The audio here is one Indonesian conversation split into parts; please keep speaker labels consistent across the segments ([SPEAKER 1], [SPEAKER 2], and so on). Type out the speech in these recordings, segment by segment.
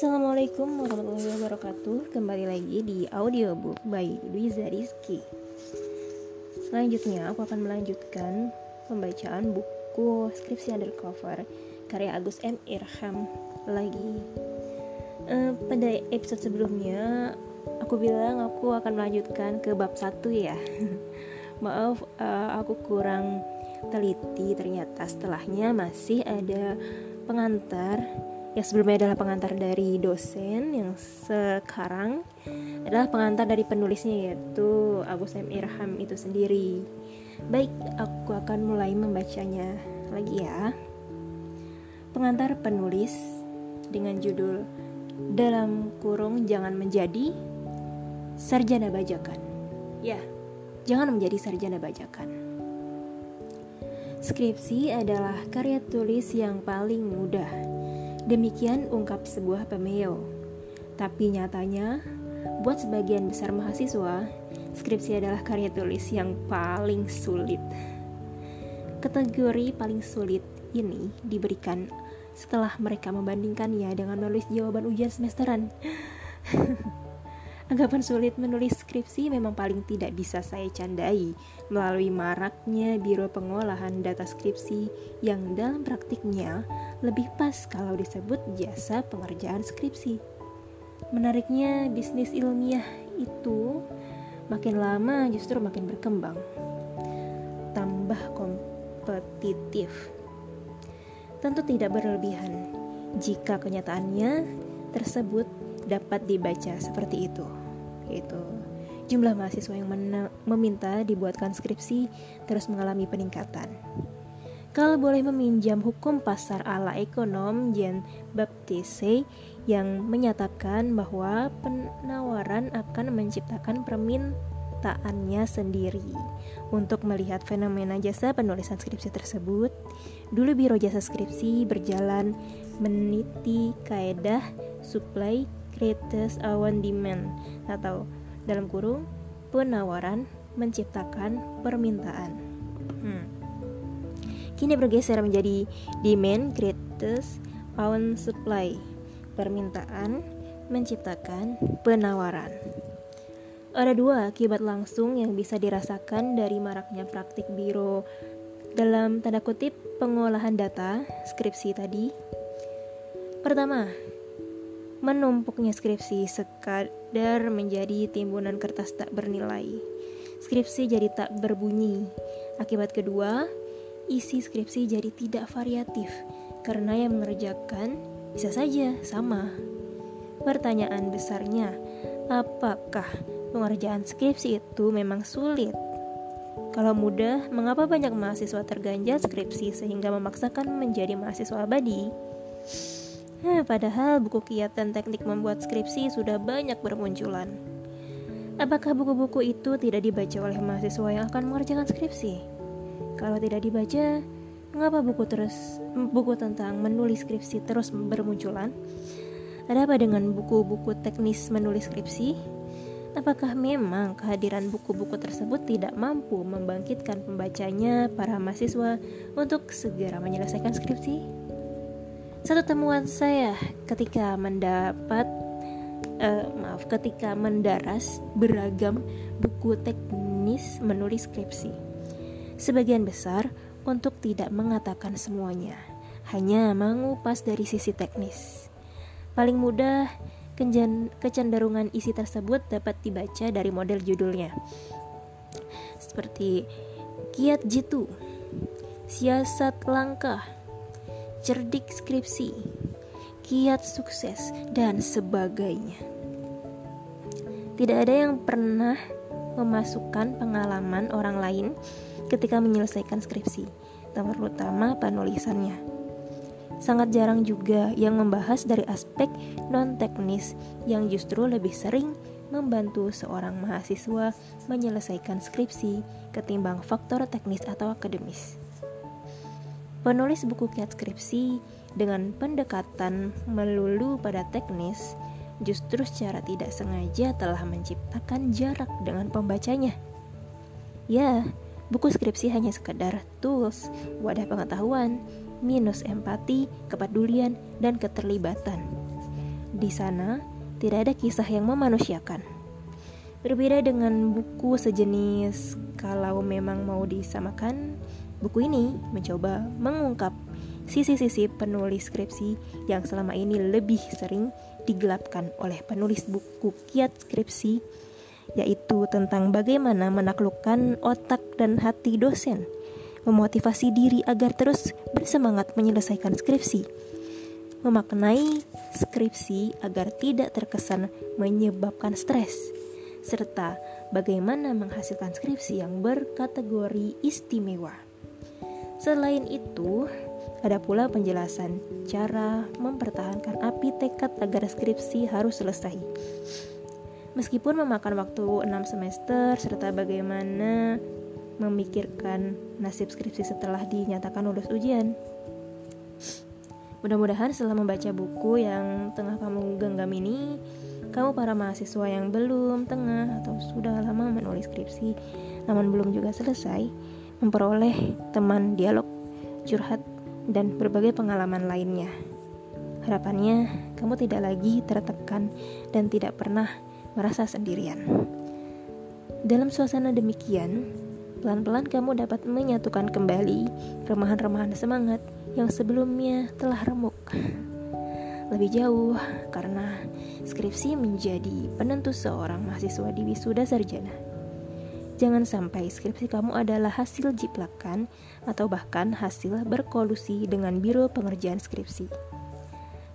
[SPEAKER 1] Assalamualaikum warahmatullahi wabarakatuh. Kembali lagi di audiobook by Luiza Rizky. Selanjutnya aku akan melanjutkan pembacaan buku skripsi undercover Karya Agus M. Irham lagi. Uh, Pada episode sebelumnya aku bilang aku akan melanjutkan ke bab 1 ya. Maaf uh, aku kurang teliti. Ternyata setelahnya masih ada pengantar yang sebelumnya adalah pengantar dari dosen yang sekarang adalah pengantar dari penulisnya yaitu Agus M. Irham itu sendiri. Baik, aku akan mulai membacanya lagi ya. Pengantar penulis dengan judul dalam kurung jangan menjadi sarjana bajakan. Ya, jangan menjadi sarjana bajakan. Skripsi adalah karya tulis yang paling mudah Demikian ungkap sebuah pemeo. Tapi nyatanya, buat sebagian besar mahasiswa, skripsi adalah karya tulis yang paling sulit. Kategori paling sulit ini diberikan setelah mereka membandingkannya dengan menulis jawaban ujian semesteran. Anggapan sulit menulis skripsi memang paling tidak bisa saya candai melalui maraknya biro pengolahan data skripsi yang dalam praktiknya lebih pas kalau disebut jasa pengerjaan skripsi. Menariknya bisnis ilmiah itu makin lama justru makin berkembang. Tambah kompetitif. Tentu tidak berlebihan jika kenyataannya tersebut dapat dibaca seperti itu yaitu jumlah mahasiswa yang meminta dibuatkan skripsi terus mengalami peningkatan. Kalau boleh meminjam hukum pasar ala ekonom Jean Baptiste yang menyatakan bahwa penawaran akan menciptakan permintaannya sendiri. Untuk melihat fenomena jasa penulisan skripsi tersebut, dulu Biro Jasa Skripsi berjalan meniti kaedah supply creates awan demand atau dalam kurung penawaran menciptakan permintaan. Hmm. Kini bergeser menjadi demand creates awan supply permintaan menciptakan penawaran. Ada dua akibat langsung yang bisa dirasakan dari maraknya praktik biro dalam tanda kutip pengolahan data skripsi tadi. Pertama, Menumpuknya skripsi sekadar menjadi timbunan kertas tak bernilai. Skripsi jadi tak berbunyi. Akibat kedua, isi skripsi jadi tidak variatif karena yang mengerjakan bisa saja sama. Pertanyaan besarnya, apakah pengerjaan skripsi itu memang sulit? Kalau mudah, mengapa banyak mahasiswa terganjal skripsi sehingga memaksakan menjadi mahasiswa abadi? Padahal buku kiat dan teknik membuat skripsi sudah banyak bermunculan. Apakah buku-buku itu tidak dibaca oleh mahasiswa yang akan mengerjakan skripsi? Kalau tidak dibaca, mengapa buku terus buku tentang menulis skripsi terus bermunculan? Ada apa dengan buku-buku teknis menulis skripsi? Apakah memang kehadiran buku-buku tersebut tidak mampu membangkitkan pembacanya para mahasiswa untuk segera menyelesaikan skripsi? Satu temuan saya ketika mendapat uh, maaf ketika mendaras beragam buku teknis menulis skripsi. Sebagian besar untuk tidak mengatakan semuanya, hanya mengupas dari sisi teknis. Paling mudah kecenderungan isi tersebut dapat dibaca dari model judulnya. Seperti kiat jitu, siasat langkah, cerdik skripsi, kiat sukses, dan sebagainya. Tidak ada yang pernah memasukkan pengalaman orang lain ketika menyelesaikan skripsi, terutama penulisannya. Sangat jarang juga yang membahas dari aspek non-teknis yang justru lebih sering membantu seorang mahasiswa menyelesaikan skripsi ketimbang faktor teknis atau akademis. Penulis buku kiat skripsi dengan pendekatan melulu pada teknis justru secara tidak sengaja telah menciptakan jarak dengan pembacanya. Ya, buku skripsi hanya sekedar tools, wadah pengetahuan, minus empati, kepedulian, dan keterlibatan. Di sana tidak ada kisah yang memanusiakan. Berbeda dengan buku sejenis, kalau memang mau disamakan, buku ini mencoba mengungkap sisi-sisi penulis skripsi yang selama ini lebih sering digelapkan oleh penulis buku kiat skripsi yaitu tentang bagaimana menaklukkan otak dan hati dosen, memotivasi diri agar terus bersemangat menyelesaikan skripsi, memaknai skripsi agar tidak terkesan menyebabkan stres, serta bagaimana menghasilkan skripsi yang berkategori istimewa. Selain itu, ada pula penjelasan cara mempertahankan api tekad agar skripsi harus selesai. Meskipun memakan waktu 6 semester serta bagaimana memikirkan nasib skripsi setelah dinyatakan lulus ujian. Mudah-mudahan setelah membaca buku yang tengah kamu genggam ini, kamu para mahasiswa yang belum, tengah, atau sudah lama menulis skripsi, namun belum juga selesai, memperoleh teman dialog, curhat, dan berbagai pengalaman lainnya. Harapannya, kamu tidak lagi tertekan dan tidak pernah merasa sendirian. Dalam suasana demikian, pelan-pelan kamu dapat menyatukan kembali remahan-remahan semangat yang sebelumnya telah remuk. Lebih jauh, karena skripsi menjadi penentu seorang mahasiswa di wisuda sarjana. Jangan sampai skripsi kamu adalah hasil jiplakan atau bahkan hasil berkolusi dengan biro pengerjaan skripsi.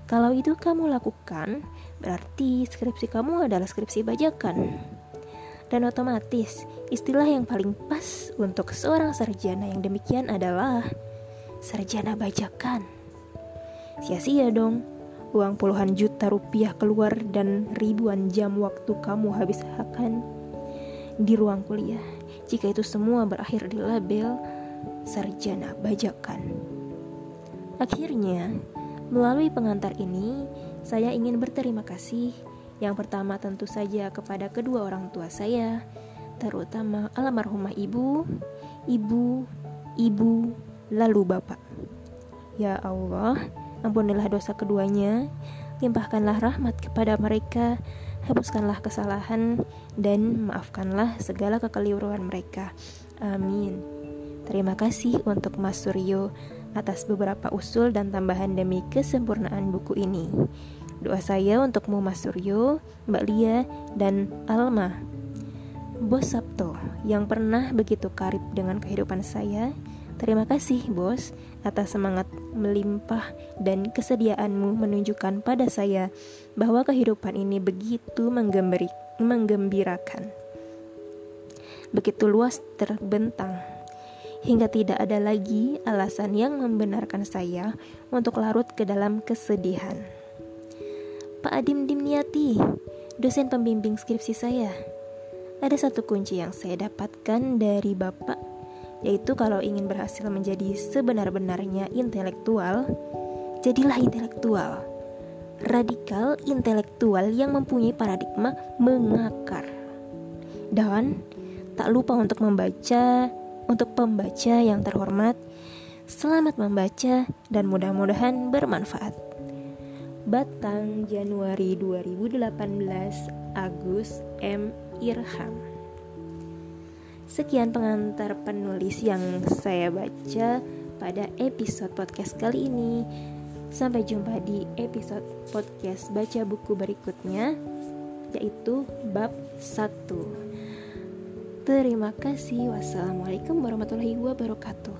[SPEAKER 1] Kalau itu kamu lakukan, berarti skripsi kamu adalah skripsi bajakan. Dan otomatis, istilah yang paling pas untuk seorang sarjana yang demikian adalah sarjana bajakan. Sia-sia dong, uang puluhan juta rupiah keluar dan ribuan jam waktu kamu habis habiskan di ruang kuliah jika itu semua berakhir di label sarjana bajakan. Akhirnya, melalui pengantar ini, saya ingin berterima kasih yang pertama tentu saja kepada kedua orang tua saya, terutama almarhumah ibu, ibu, ibu, lalu bapak. Ya Allah, ampunilah dosa keduanya, limpahkanlah rahmat kepada mereka hapuskanlah kesalahan dan maafkanlah segala kekeliruan mereka. Amin. Terima kasih untuk Mas Suryo atas beberapa usul dan tambahan demi kesempurnaan buku ini. Doa saya untukmu Mas Suryo, Mbak Lia, dan Alma. Bos Sabto yang pernah begitu karib dengan kehidupan saya, Terima kasih, Bos, atas semangat melimpah dan kesediaanmu menunjukkan pada saya bahwa kehidupan ini begitu menggembirakan. Begitu luas terbentang hingga tidak ada lagi alasan yang membenarkan saya untuk larut ke dalam kesedihan. Pak Adim Dimniati, dosen pembimbing skripsi saya. Ada satu kunci yang saya dapatkan dari Bapak yaitu kalau ingin berhasil menjadi sebenar-benarnya intelektual, jadilah intelektual. Radikal intelektual yang mempunyai paradigma mengakar. Dan tak lupa untuk membaca, untuk pembaca yang terhormat, selamat membaca dan mudah-mudahan bermanfaat. Batang Januari 2018 Agus M. Irham Sekian pengantar penulis yang saya baca pada episode podcast kali ini. Sampai jumpa di episode podcast baca buku berikutnya yaitu bab 1. Terima kasih. Wassalamualaikum warahmatullahi wabarakatuh.